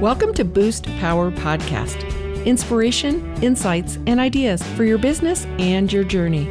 Welcome to Boost Power Podcast inspiration, insights, and ideas for your business and your journey.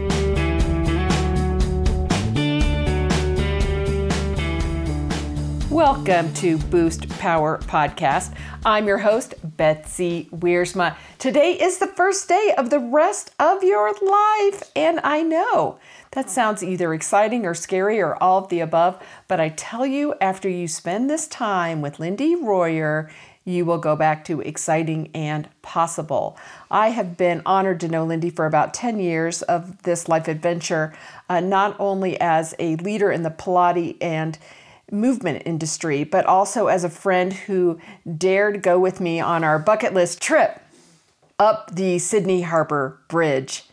Welcome to Boost Power Podcast. I'm your host, Betsy Wiersma. Today is the first day of the rest of your life, and I know that sounds either exciting or scary or all of the above, but I tell you, after you spend this time with Lindy Royer, you will go back to exciting and possible. I have been honored to know Lindy for about 10 years of this life adventure, uh, not only as a leader in the Pilates and movement industry, but also as a friend who dared go with me on our bucket list trip up the Sydney Harbor Bridge.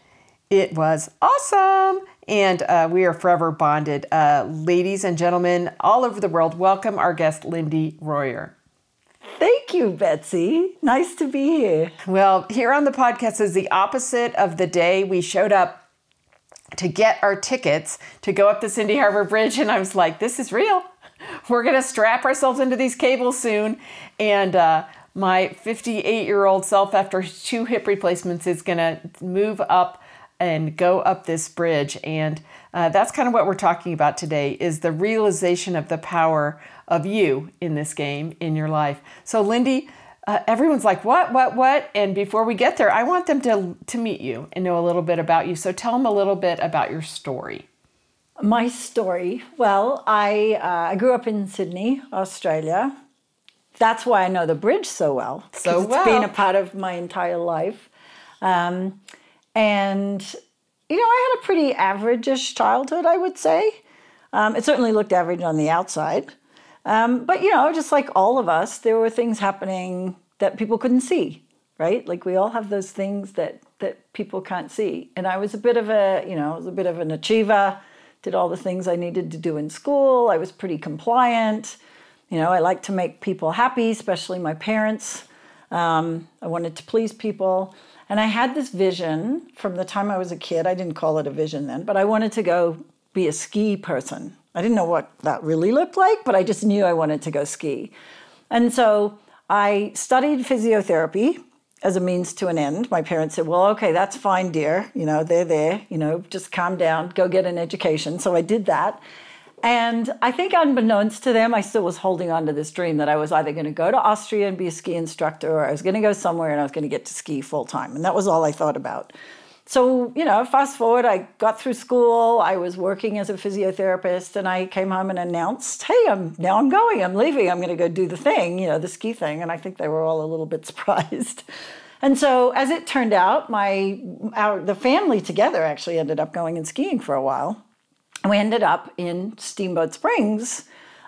It was awesome! And uh, we are forever bonded. Uh, ladies and gentlemen all over the world, welcome our guest, Lindy Royer. Thank you, Betsy. Nice to be here. Well, here on the podcast is the opposite of the day we showed up to get our tickets to go up the Sydney Harbor Bridge, and I was like, this is real. We're going to strap ourselves into these cables soon. And uh, my 58 year old self, after two hip replacements, is going to move up and go up this bridge. And uh, that's kind of what we're talking about today is the realization of the power of you in this game in your life. So, Lindy, uh, everyone's like, what, what, what? And before we get there, I want them to, to meet you and know a little bit about you. So, tell them a little bit about your story. My story. Well, I uh, I grew up in Sydney, Australia. That's why I know the bridge so well. So it's well. been a part of my entire life. Um, and you know, I had a pretty average-ish childhood, I would say. Um, it certainly looked average on the outside. Um, but you know, just like all of us, there were things happening that people couldn't see, right? Like we all have those things that that people can't see. And I was a bit of a, you know, I was a bit of an achiever. Did all the things I needed to do in school. I was pretty compliant. You know, I liked to make people happy, especially my parents. Um, I wanted to please people. And I had this vision from the time I was a kid. I didn't call it a vision then, but I wanted to go be a ski person. I didn't know what that really looked like, but I just knew I wanted to go ski. And so I studied physiotherapy as a means to an end. My parents said, Well, okay, that's fine, dear. You know, they're there. You know, just calm down, go get an education. So I did that. And I think, unbeknownst to them, I still was holding on to this dream that I was either going to go to Austria and be a ski instructor or I was going to go somewhere and I was going to get to ski full time. And that was all I thought about. So, you know, fast forward, I got through school, I was working as a physiotherapist, and I came home and announced, hey, I'm now I'm going, I'm leaving, I'm going to go do the thing, you know, the ski thing. And I think they were all a little bit surprised. And so, as it turned out, my our the family together actually ended up going and skiing for a while. We ended up in Steamboat Springs,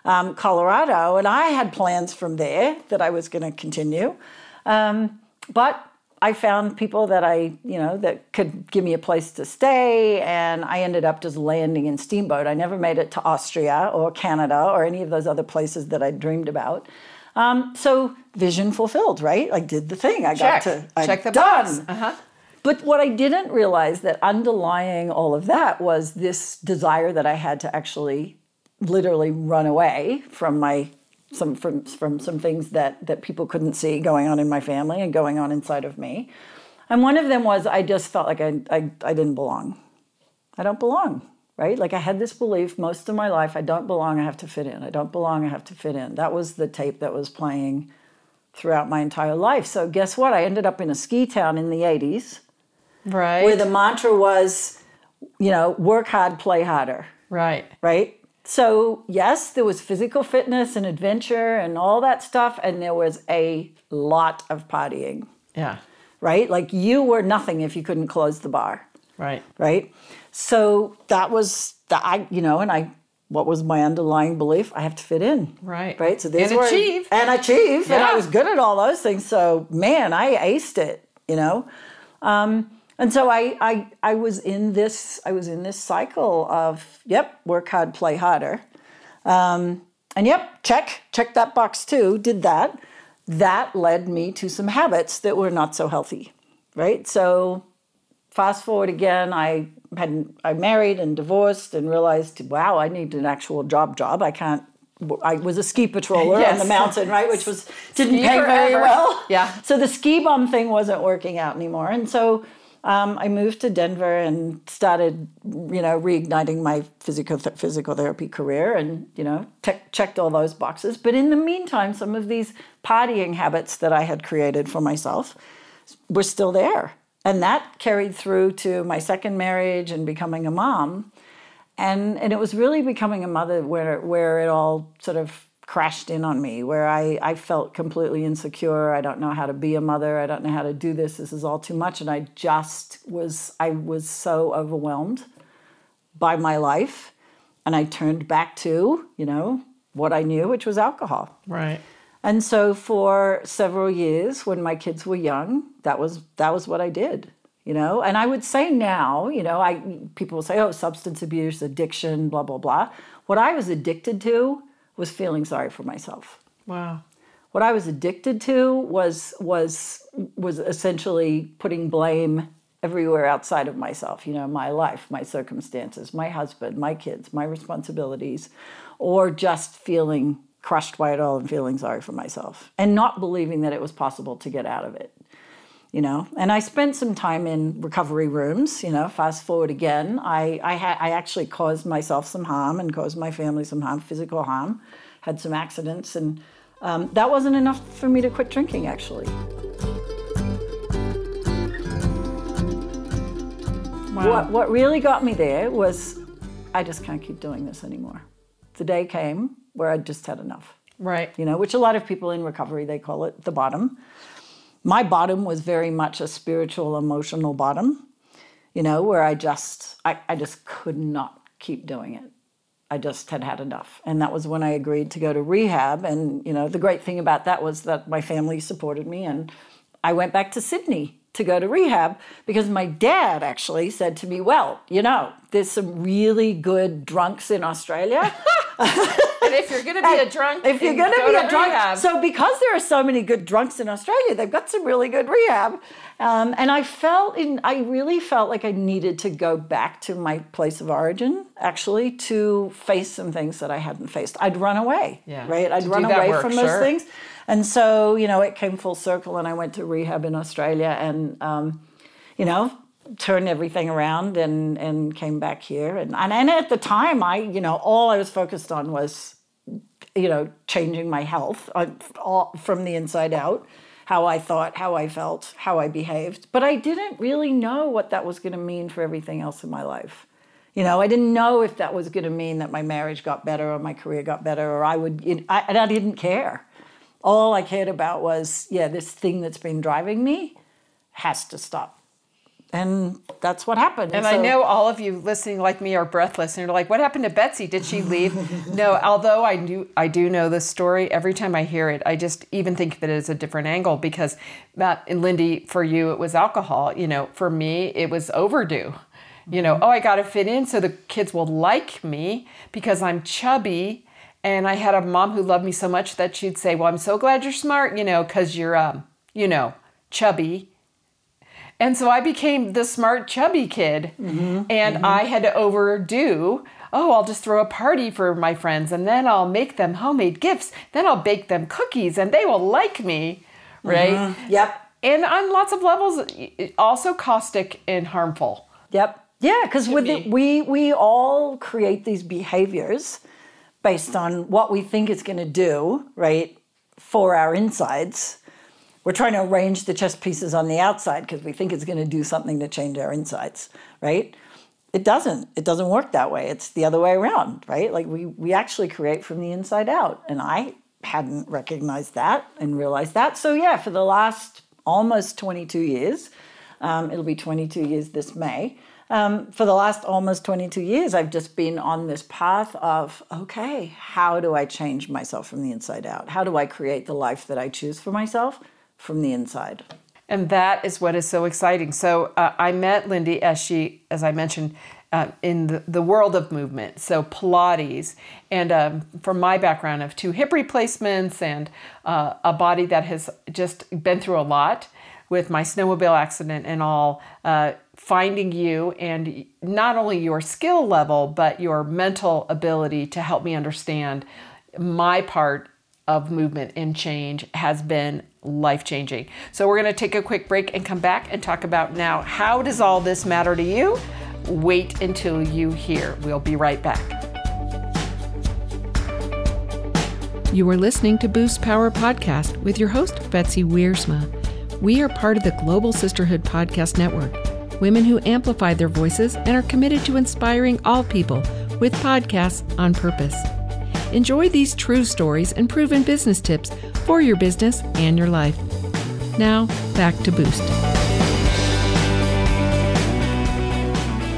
um, Colorado, and I had plans from there that I was going to continue. Um, but I found people that I, you know, that could give me a place to stay, and I ended up just landing in Steamboat. I never made it to Austria or Canada or any of those other places that I dreamed about. Um, so vision fulfilled, right? I did the thing. I Check. got to I'm Check the done. box. Uh-huh. But what I didn't realize that underlying all of that was this desire that I had to actually literally run away from my some from from some things that that people couldn't see going on in my family and going on inside of me. And one of them was I just felt like I I, I didn't belong. I don't belong, right? Like I had this belief most of my life I don't belong, I have to fit in. I don't belong, I have to fit in. That was the tape that was playing throughout my entire life. So guess what? I ended up in a ski town in the 80s Right. where the mantra was, you know, work hard, play harder, right. right? So, yes, there was physical fitness and adventure and all that stuff, and there was a lot of partying, Yeah. right? Like you were nothing if you couldn't close the bar, Right. right? So that was the I, you know, and I what was my underlying belief? I have to fit in. Right. Right. So these And achieve. and achieve. And I was good at all those things. So man, I aced it, you know. Um, and so I, I I was in this I was in this cycle of yep, work hard, play harder. Um, and yep, check, check that box too, did that. That led me to some habits that were not so healthy. Right? So fast forward again, I had I married and divorced and realized, wow, I need an actual job job. I can't I was a ski patroller on the mountain, right? Which was didn't Ski pay very well. Yeah. So the ski bum thing wasn't working out anymore, and so um, I moved to Denver and started, you know, reigniting my physical physical therapy career, and you know, te- checked all those boxes. But in the meantime, some of these partying habits that I had created for myself were still there, and that carried through to my second marriage and becoming a mom and and it was really becoming a mother where where it all sort of crashed in on me where I, I felt completely insecure i don't know how to be a mother i don't know how to do this this is all too much and i just was i was so overwhelmed by my life and i turned back to you know what i knew which was alcohol Right. and so for several years when my kids were young, that was that was what I did, you know. And I would say now, you know, I people will say, "Oh, substance abuse, addiction, blah blah blah." What I was addicted to was feeling sorry for myself. Wow. What I was addicted to was was was essentially putting blame everywhere outside of myself, you know, my life, my circumstances, my husband, my kids, my responsibilities, or just feeling crushed by it all and feeling sorry for myself and not believing that it was possible to get out of it. You know, and I spent some time in recovery rooms. You know, fast forward again, I I, ha- I actually caused myself some harm and caused my family some harm, physical harm, had some accidents, and um, that wasn't enough for me to quit drinking. Actually, Wow. what what really got me there was I just can't keep doing this anymore. The day came where I just had enough. Right. You know, which a lot of people in recovery they call it the bottom. My bottom was very much a spiritual, emotional bottom. You know, where I just I, I just could not keep doing it. I just had had enough. And that was when I agreed to go to rehab. And, you know, the great thing about that was that my family supported me. And I went back to Sydney to go to rehab because my dad actually said to me, Well, you know, there's some really good drunks in Australia. And if you're going to be a drunk, if you're going to be a drunk, rehab- so because there are so many good drunks in Australia, they've got some really good rehab. Um, and I felt in, I really felt like I needed to go back to my place of origin, actually, to face some things that I hadn't faced. I'd run away, Yeah, right? I'd to run away work, from those things. And so, you know, it came full circle, and I went to rehab in Australia, and um, you know, turned everything around and and came back here. And, and and at the time, I, you know, all I was focused on was you know, changing my health uh, from the inside out, how I thought, how I felt, how I behaved. But I didn't really know what that was going to mean for everything else in my life. You know, I didn't know if that was going to mean that my marriage got better or my career got better, or I would, you know, I, and I didn't care. All I cared about was, yeah, this thing that's been driving me has to stop. And that's what happened. And I so- know all of you listening like me are breathless and you're like, what happened to Betsy? Did she leave? no, although I do I do know this story, every time I hear it, I just even think of it as a different angle because Matt and Lindy, for you it was alcohol. You know, for me it was overdue. You know, mm-hmm. oh I gotta fit in so the kids will like me because I'm chubby. And I had a mom who loved me so much that she'd say, Well, I'm so glad you're smart, you know, because you're um, you know, chubby and so I became the smart, chubby kid. Mm-hmm. and mm-hmm. I had to overdo, oh, I'll just throw a party for my friends and then I'll make them homemade gifts. Then I'll bake them cookies and they will like me, mm-hmm. right? Yep. And on lots of levels, also caustic and harmful. Yep. Yeah, because we we all create these behaviors based on what we think it's going to do, right, for our insides. We're trying to arrange the chess pieces on the outside because we think it's going to do something to change our insides, right? It doesn't. It doesn't work that way. It's the other way around, right? Like we we actually create from the inside out, and I hadn't recognized that and realized that. So yeah, for the last almost 22 years, um, it'll be 22 years this May. Um, for the last almost 22 years, I've just been on this path of okay, how do I change myself from the inside out? How do I create the life that I choose for myself from the inside? And that is what is so exciting. So uh, I met Lindy as she, as I mentioned, uh, in the, the world of movement. So Pilates, and um, from my background of two hip replacements and uh, a body that has just been through a lot with my snowmobile accident and all, uh, finding you and not only your skill level, but your mental ability to help me understand my part of movement and change has been life changing. So we're going to take a quick break and come back and talk about now how does all this matter to you? Wait until you hear. We'll be right back. You are listening to Boost Power Podcast with your host, Betsy Wiersma. We are part of the Global Sisterhood Podcast Network, women who amplify their voices and are committed to inspiring all people with podcasts on purpose. Enjoy these true stories and proven business tips for your business and your life. Now, back to Boost.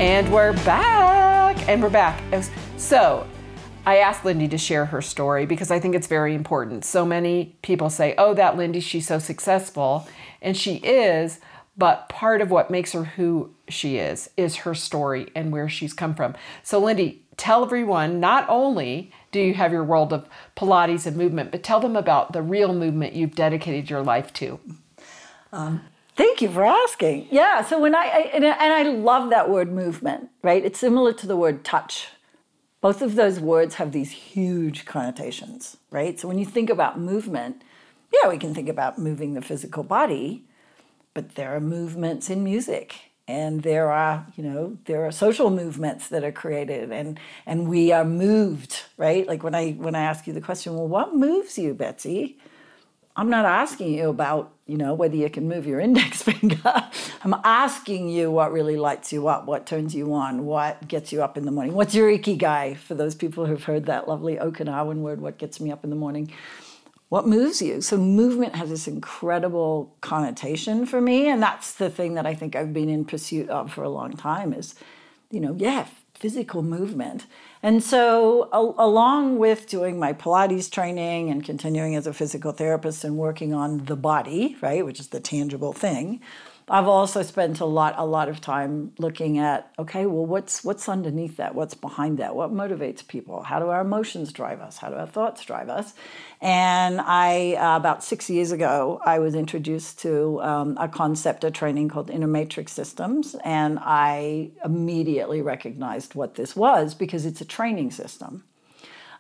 And we're back. And we're back. So, I asked Lindy to share her story because I think it's very important. So many people say, oh, that Lindy, she's so successful. And she is, but part of what makes her who she is is her story and where she's come from. So, Lindy, tell everyone not only do you have your world of Pilates and movement, but tell them about the real movement you've dedicated your life to. Um, thank you for asking. Yeah, so when I, I and, and I love that word movement, right? It's similar to the word touch. Both of those words have these huge connotations, right? So when you think about movement, yeah, we can think about moving the physical body, but there are movements in music and there are you know there are social movements that are created and and we are moved right? Like when i when i ask you the question well what moves you betsy? I'm not asking you about you know whether you can move your index finger. I'm asking you what really lights you up what turns you on what gets you up in the morning. What's your ikigai for those people who've heard that lovely okinawan word what gets me up in the morning what moves you. So movement has this incredible connotation for me, and that's the thing that I think I've been in pursuit of for a long time. Is you know, yeah, physical movement. And so, a- along with doing my Pilates training and continuing as a physical therapist and working on the body, right, which is the tangible thing, I've also spent a lot a lot of time looking at okay, well what's what's underneath that? What's behind that? What motivates people? How do our emotions drive us? How do our thoughts drive us? And I uh, about 6 years ago, I was introduced to um, a concept a training called inner matrix systems and I immediately recognized what this was because it's a training system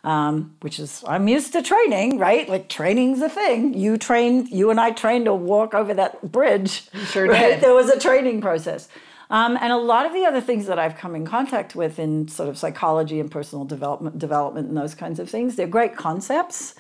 um, which is I'm used to training, right? Like training's a thing. You trained, you and I trained to walk over that bridge. sure right? did. There was a training process. Um, and a lot of the other things that I've come in contact with in sort of psychology and personal development, development and those kinds of things, they're great concepts,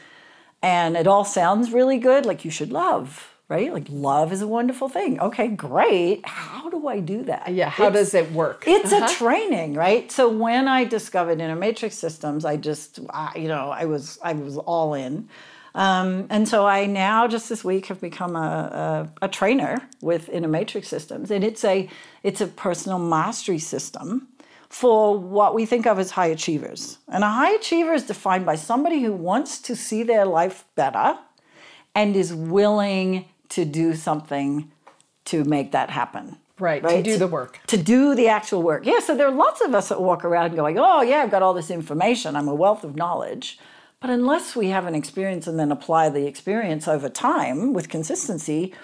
and it all sounds really good. Like you should love, right? Like love is a wonderful thing. Okay, great. How do I do that? Yeah, how It's- does it work? it's Uh-huh. a training, right? So when I discovered inner matrix systems, I just, I, you know, I was, I was all in. Um, and so I now just this week have become a, a, a trainer with inner matrix systems, and it's a, it's a personal mastery system for what we think of as high achievers. And a high achiever is defined by somebody who wants to see their life better and is willing to do something to make that happen. Right, to do the work. To do the actual work. Yeah, so there are lots of us that walk around going, oh, yeah, I've got all this information, I'm a wealth of knowledge. But unless we have an experience and then apply the experience over time with consistency,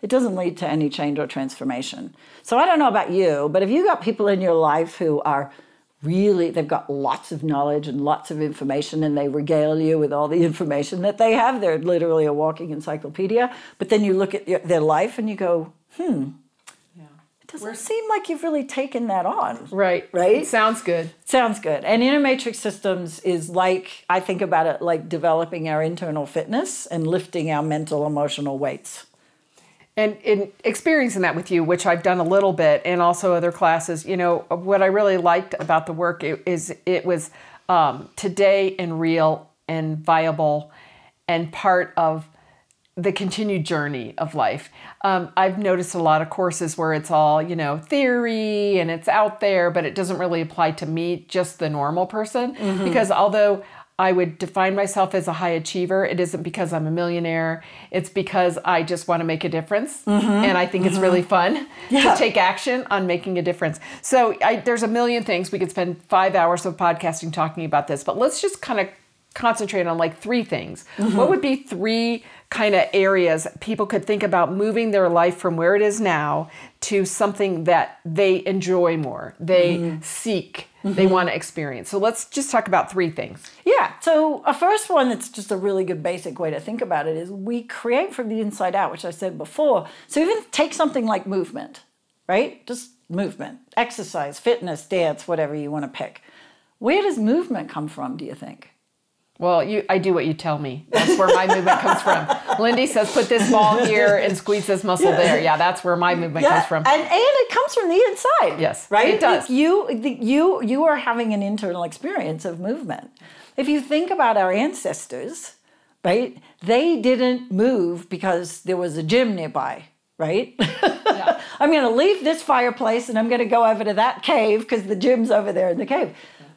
it doesn't lead to any change or transformation. So I don't know about you, but if you got people in your life who are really they've got lots of knowledge and lots of information and they regale you with all the information that they have they're literally a walking encyclopedia but then you look at your, their life and you go hmm yeah. it doesn't seem like you've really taken that on Right. Right? Sounds good. Sounds good. And inner matrix systems is like, I think about it like developing our internal fitness and lifting our mental emotional weights. And in experiencing that with you, which I've done a little bit, and also other classes, you know, what I really liked about the work is it was um, today and real and viable and part of the continued journey of life. Um, I've noticed a lot of courses where it's all, you know, theory and it's out there, but it doesn't really apply to me, just the normal person. Because although I would define myself as a high achiever, it isn't because I'm a millionaire. It's because I just want to make a difference. Mm-hmm. And I think it's really mm-hmm. fun Yeah. to take action on making a difference. So I, there's a million things. We could spend five hours of podcasting talking about this, but let's just kind of concentrate on like three things. Mm-hmm. What would be three kind of areas people could think about moving their life from where it is now to something that they enjoy more, they mm-hmm. seek, they mm-hmm. want to experience? So let's just talk about three things. Yeah. So a first one that's just a really good basic way to think about it is we create from the inside out, which I said before. So even take something like movement, right? Just movement, exercise, fitness, dance, whatever you want to pick. Where does movement come from, do you think? Well, you, I do what you tell me. That's where my movement comes from. Lindy says, put this ball here and squeeze this muscle there. Yeah, that's where my movement comes from. And, and it comes from the inside. Yes, Right? it does. You you you are having an internal experience of movement. If you think about our ancestors, right? They didn't move because there was a gym nearby, right? Yeah. I'm going to leave this fireplace and I'm going to go over to that cave because the gym's over there in the cave.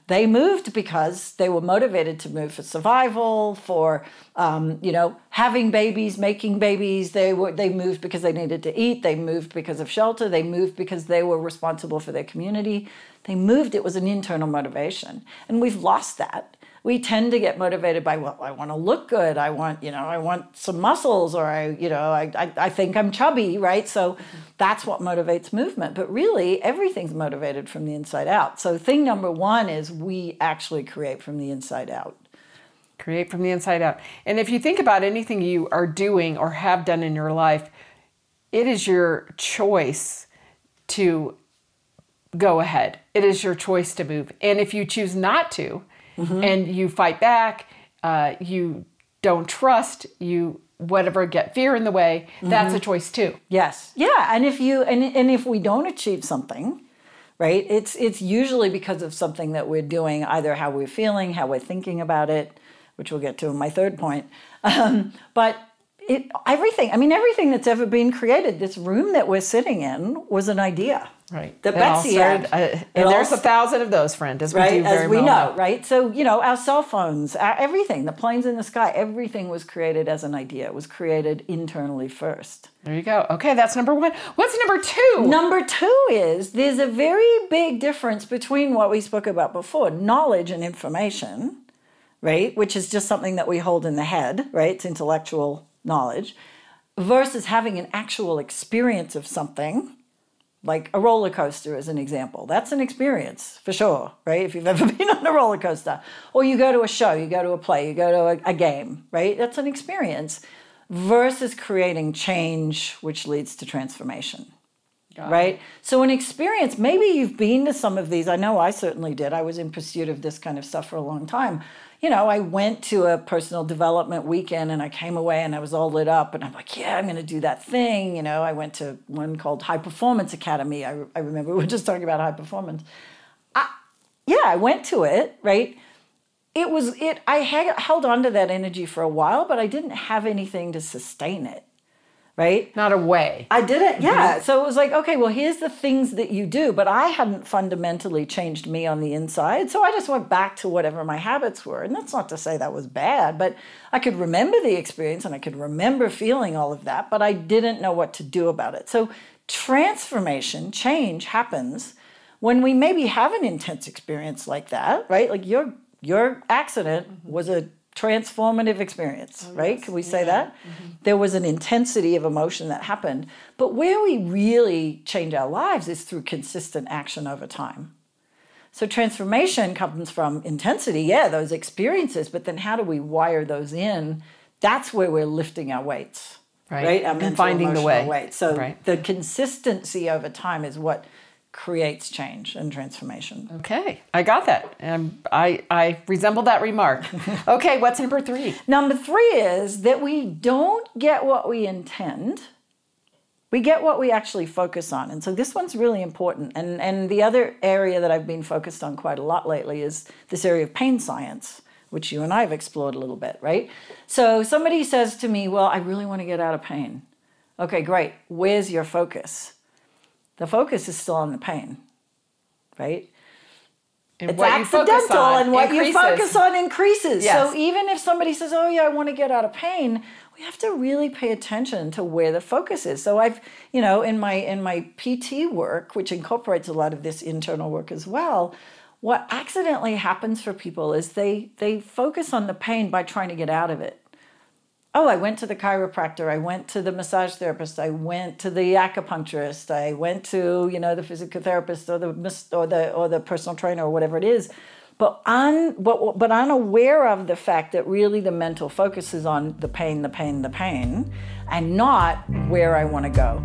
They moved because they were motivated to move for survival, for um, you know having babies, making babies. They were they moved because they needed to eat. They moved because of shelter. They moved because they were responsible for their community. They moved. It was an internal motivation, and we've lost that we tend to get motivated by well i want to look good i want you know i want some muscles or i you know i, I, I think i'm chubby right so mm-hmm. that's what motivates movement but really everything's motivated from the inside out so thing number one is we actually create from the inside out Create from the inside out. And if you think about anything you are doing or have done in your life, it is your choice to go ahead. It is your choice to move. And if you choose not to and you fight back, uh, you don't trust, you whatever get fear in the way, that's a choice too. Yes. Yeah. And if you and, and if we don't achieve something, right, it's it's usually because of something that we're doing, either how we're feeling, how we're thinking about it, which we'll get to in my third point. Um, but it everything, I mean, everything that's ever been created, this room that we're sitting in was an idea. Right. That It Betsy started- had. uh, and all there's a thousand of those, friend, as we right do very well. as we well know right so you know our cell phones our, everything the planes in the sky everything was created as an idea it was created internally first There you go. Okay, that's number one. What's number two? number two is there's a very big difference between what we spoke about before knowledge and information right which is just something that we hold in the head right it's intellectual knowledge versus having an actual experience of something like a roller coaster as an example. That's an experience for sure, right? If you've ever been on a roller coaster, or you go to a show, you go to a play, you go to a, a game, right? That's an experience versus creating change, which leads to transformation. Right? So, an experience, maybe you've been to some of these. I know I certainly did. I was in pursuit of this kind of stuff for a long time. You know, I went to a personal development weekend and I came away and I was all lit up and I'm like, yeah, I'm going to do that thing. You know, I went to one called High Performance Academy. I, I remember we were just talking about high performance. I, yeah, I went to it, right? It was, it, I had, held on to that energy for a while, but I didn't have anything to sustain it, right? Not a way. I did it, yeah. So it was like, okay, well, here's the things that you do, but I hadn't fundamentally changed me on the inside. So I just went back to whatever my habits were. And that's not to say that was bad, but I could remember the experience and I could remember feeling all of that, but I didn't know what to do about it. So transformation, change happens when we maybe have an intense experience like that, right? Like your your accident mm-hmm. was a transformative experience, oh, right? Can we say that? Mm-hmm. There was an intensity of emotion that happened. But where we really change our lives is through consistent action over time. So transformation comes from intensity, yeah, those experiences, but then how do we wire those in? That's where we're lifting our weights. Right. Our And finding the way. weight. So Right. the consistency over time is what creates change and transformation. Okay, I got that. And I, I resemble that remark. Okay, what's number three? Number three is that we don't get what we intend. We get what we actually focus on. And so this one's really important. And, and the other area that I've been focused on quite a lot lately is this area of pain science, which you and I have explored a little bit, right? So somebody says to me, Well, I really want to get out of pain. Okay, great. Where's your focus? The focus is still on the pain, right? And It's accidental, and what you focus on increases. Yes. So even if somebody says, "Oh yeah, I want to get out of pain," we have to really pay attention to where the focus is. So I've, you know, in my in my PT work, which incorporates a lot of this internal work as well, what accidentally happens for people is they they focus on the pain by trying to get out of it oh i went to the chiropractor i went to the massage therapist i went to the acupuncturist i went to you know the physical therapist or the or the or the personal trainer or whatever it is. But un, but, but unaware of the fact that really the mental focus is on the pain the pain the pain and not where i want to go.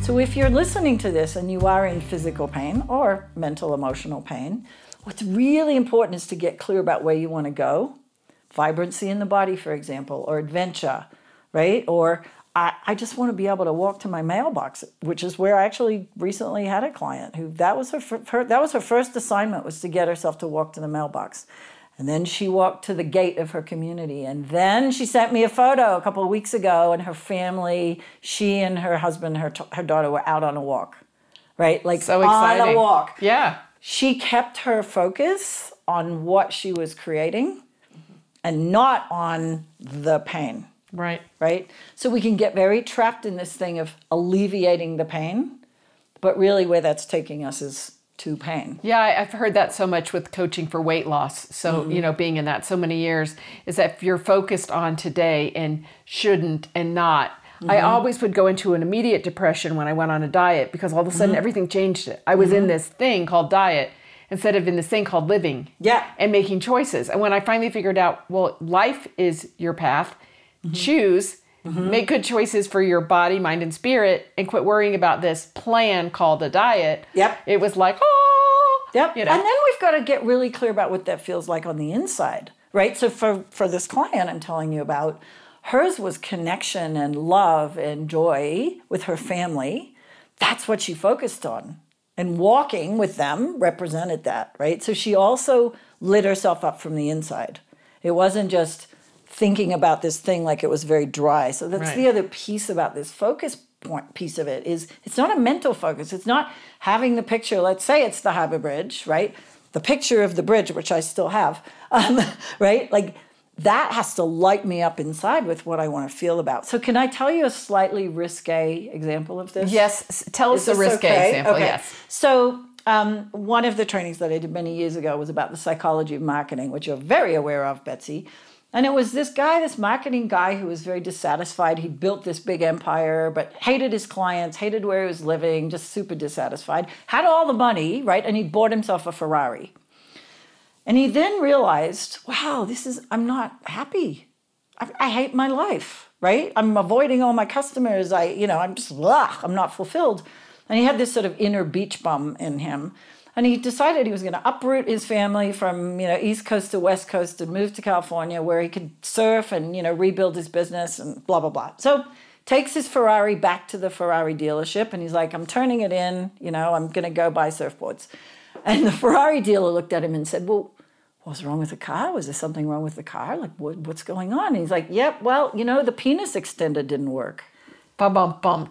So, if you're listening to this and you are in physical pain or mental emotional pain, what's really important is to get clear about where you want to go. Vibrancy in the body, for example, or adventure, right? Or I, I just want to be able to walk to my mailbox, which is where I actually recently had a client who that was her, her that was her first assignment was to get herself to walk to the mailbox. And then she walked to the gate of her community. And then she sent me a photo a couple of weeks ago, and her family, she and her husband, her, her daughter were out on a walk, right? Like so exciting. on a walk. Yeah. She kept her focus on what she was creating and not on the pain. Right. Right? So we can get very trapped in this thing of alleviating the pain, but really where that's taking us is to pain. Yeah, I've heard that so much with coaching for weight loss. So, mm-hmm. you know, being in that so many years is that if you're focused on today and shouldn't and not, mm-hmm. I always would go into an immediate depression when I went on a diet because all of a sudden mm-hmm. everything changed. I was in mm-hmm. this thing called diet instead of in this thing called living. Yeah. And making choices. And when I finally figured out, well, life is your path, mm-hmm. choose Mm-hmm. Make good choices for your body, mind, and spirit, and quit worrying about this plan called a diet. Yep. It was like, oh. Yep. You know? And then we've got to get really clear about what that feels like on the inside, right? So for for this client I'm telling you about, hers was connection and love and joy with her family. That's what she focused on. And walking with them represented that, right? So she also lit herself up from the inside. It wasn't just thinking about this thing like it was very dry. So that's right. the other piece about this focus point piece of it is it's not a mental focus. It's not having the picture. Let's say it's the Harbor Bridge, right? The picture of the bridge, which I still have, um, right? Like that has to light me up inside with what I want to feel about. So, can I tell you a slightly risque example of this? Yes, tell us a risque okay? example. Okay. Yes. So, um, one of the trainings that I did many years ago was about the psychology of marketing, which you're very aware of, Betsy. And it was this guy, this marketing guy who was very dissatisfied. He built this big empire, but hated his clients, hated where he was living, just super dissatisfied. Had all the money, right? And he bought himself a Ferrari. And he then realized, wow, this is, I'm not happy. I, I hate my life, right? I'm avoiding all my customers. I, you know, I'm just, ugh, I'm not fulfilled. And he had this sort of inner beach bum in him and he decided he was going to uproot his family from you know east coast to west coast and move to california where he could surf and you know rebuild his business and blah blah blah so takes his ferrari back to the ferrari dealership and he's like i'm turning it in you know i'm going to go buy surfboards and the ferrari dealer looked at him and said well what's wrong with the car was there something wrong with the car like what, what's going on and he's like yep well you know the penis extender didn't work bum bum bum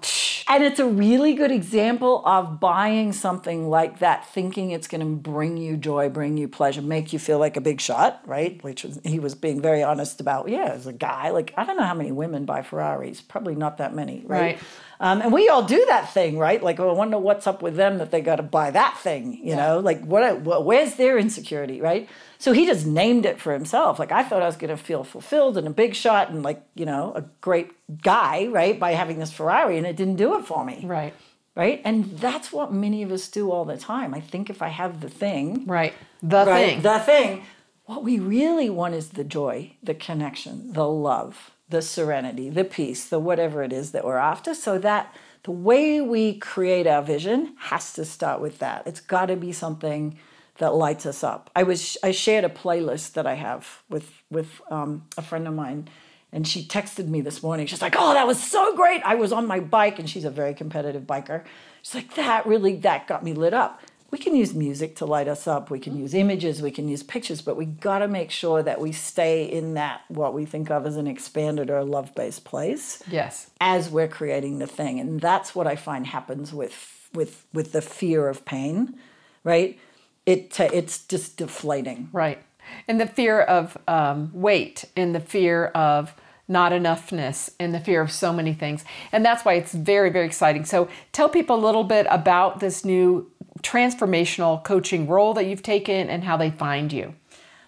and it's a really good example of buying something like that, thinking it's going to bring you joy, bring you pleasure, make you feel like a big shot, right? Which was, he was being very honest about. Yeah, as a guy, like I don't know how many women buy Ferraris, probably not that many, right? right. Um, and we all do that thing, right? Like, oh, I wonder what's up with them that they got to buy that thing, you yeah. know? Like, what? Where's their insecurity, right? So he just named it for himself. Like I thought I was going to feel fulfilled and a big shot and like, you know, a great guy, right, by having this Ferrari and it didn't do it for me. Right. Right? And that's what many of us do all the time. I think if I have the thing, right. The right, thing. The thing, what we really want is the joy, the connection, the love, the serenity, the peace, the whatever it is that we're after so that the way we create our vision has to start with that. It's got to be something that lights us up. I was I shared a playlist that I have with with um, a friend of mine, and she texted me this morning. She's like, "Oh, that was so great! I was on my bike, and she's a very competitive biker. She's like, that really that got me lit up. We can use music to light us up. We can use images. We can use pictures, but we got to make sure that we stay in that what we think of as an expanded or love based place. Yes. As we're creating the thing, and that's what I find happens with with with the fear of pain, right? It it's just deflating. Right. And the fear of um, weight and the fear of not enoughness and the fear of so many things. And that's why it's very, very exciting. So tell people a little bit about this new transformational coaching role that you've taken and how they find you.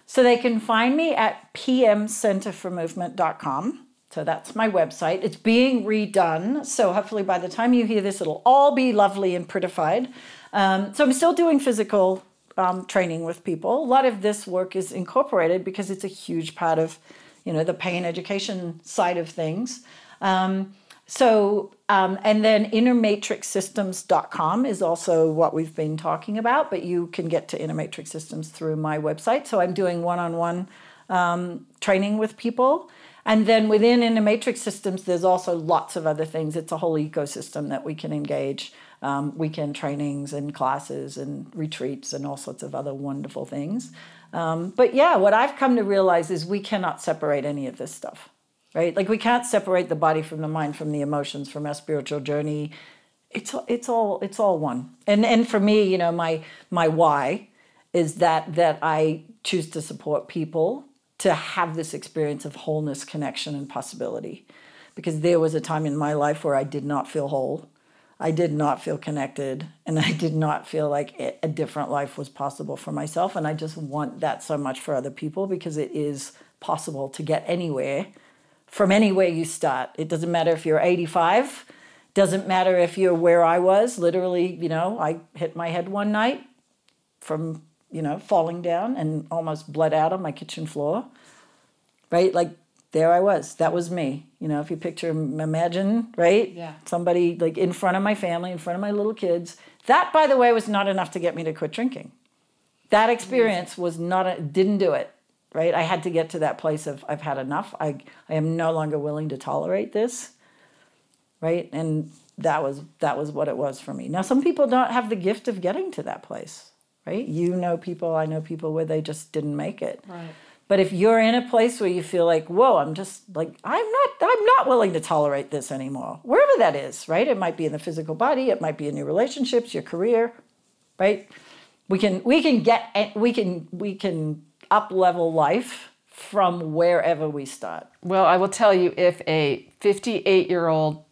So they can find me at pmcenterformovement.com. So that's my website. It's being redone. So hopefully by the time you hear this, it'll all be lovely and prettified. Um, so I'm still doing physical um, training with people. A lot of this work is incorporated because it's a huge part of, you know, the pain education side of things. Um, so, um, and then innermatrixsystems.com is also what we've been talking about, but you can get to Inner Matrix Systems through my website. So I'm doing one on one training with people. And then within Inner Matrix Systems, there's also lots of other things. It's a whole ecosystem that we can engage um, weekend trainings and classes and retreats and all sorts of other wonderful things. Um, but yeah, what I've come to realize is we cannot separate any of this stuff, right? Like we can't separate the body from the mind, from the emotions, from our spiritual journey. It's it's all it's all one. And and for me, you know, my my why is that that I choose to support people to have this experience of wholeness, connection, and possibility. Because there was a time in my life where I did not feel whole. I did not feel connected and I did not feel like a different life was possible for myself. And I just want that so much for other people because it is possible to get anywhere from anywhere you start. It doesn't matter if you're 85, doesn't matter if you're where I was. Literally, you know, I hit my head one night from, you know, falling down and almost bled out on my kitchen floor. Right? Like there I was. That was me. You know, if you picture, imagine, right? Yeah. Somebody like in front of my family, in front of my little kids. That, by the way, was not enough to get me to quit drinking. That experience was not, a, didn't do it, right? I had to get to that place of I've had enough. I, I am no longer willing to tolerate this, right? And that was that was what it was for me. Now, some people don't have the gift of getting to that place, right? You know people, I know people where they just didn't make it. Right. But if you're in a place where you feel like, whoa, I'm just like, I'm not, I'm not willing to tolerate this anymore, wherever that is, right? It might be in the physical body, it might be in your relationships, your career, right? We can, we can get, eh, we can, we can up level life from wherever we start. Well, I will tell you if a 58 year old,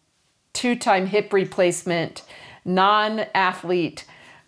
two time hip replacement, non athlete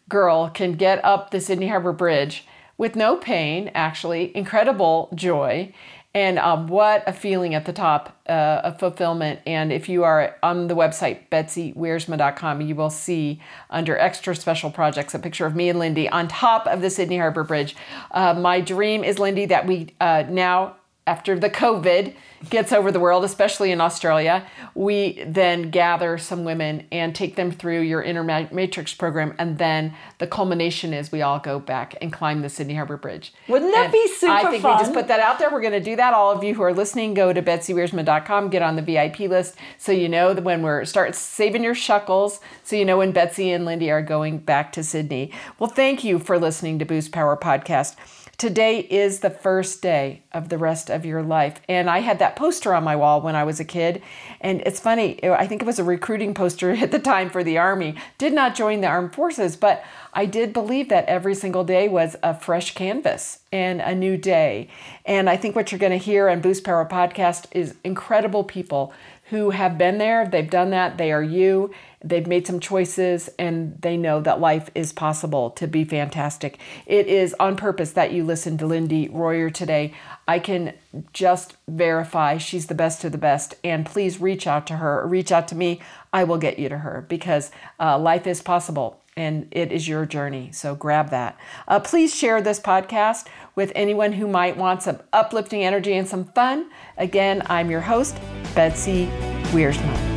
girl can get up the Sydney Harbor Bridge with no pain, actually, incredible joy. And um, what a feeling at the top uh, of fulfillment. And if you are on the website, betsywiersma.com, you will see under extra special projects a picture of me and Lindy on top of the Sydney Harbor Bridge. Uh, my dream is, Lindy, that we uh, now, after the COVID, gets over the world, especially in Australia, we then gather some women and take them through your inner matrix program. And then the culmination is we all go back and climb the Sydney Harbor Bridge. Wouldn't that and be super I think fun? we just put that out there. We're going to do that. All of you who are listening, go to betsywiersma.com, get on the VIP list so you know that when we're start saving your shuckles, so you know when Betsy and Lindy are going back to Sydney. Well, thank you for listening to Boost Power Podcast. Today is the first day of the rest of your life. And I had that poster on my wall when I was a kid. And it's funny, I think it was a recruiting poster at the time for the Army. Did not join the armed forces, but I did believe that every single day was a fresh canvas and a new day. And I think what you're going to hear on Boost Power Podcast is incredible people who have been there, they've done that, they are you, they've made some choices, and they know that life is possible to be fantastic. It is on purpose that you listen to Lindy Royer today. I can just verify she's the best of the best, and please reach out to her, reach out to me. I will get you to her because uh, life is possible and it is your journey. So grab that. Uh, please share this podcast with anyone who might want some uplifting energy and some fun. Again, I'm your host, Betsy Wiersma.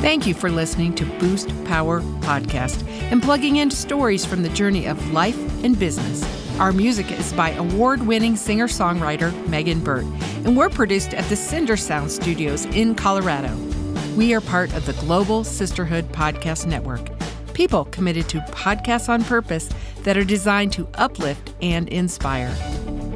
Thank you for listening to Boost Power Podcast and plugging in stories from the journey of life and business. Our music is by award winning singer songwriter Megan Burt, and we're produced at the Cinder Sound Studios in Colorado. We are part of the Global Sisterhood Podcast Network, people committed to podcasts on purpose that are designed to uplift and inspire.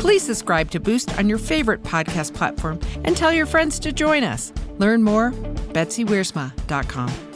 Please subscribe to Boost on your favorite podcast platform and tell your friends to join us. Learn more, betsywiersma.com.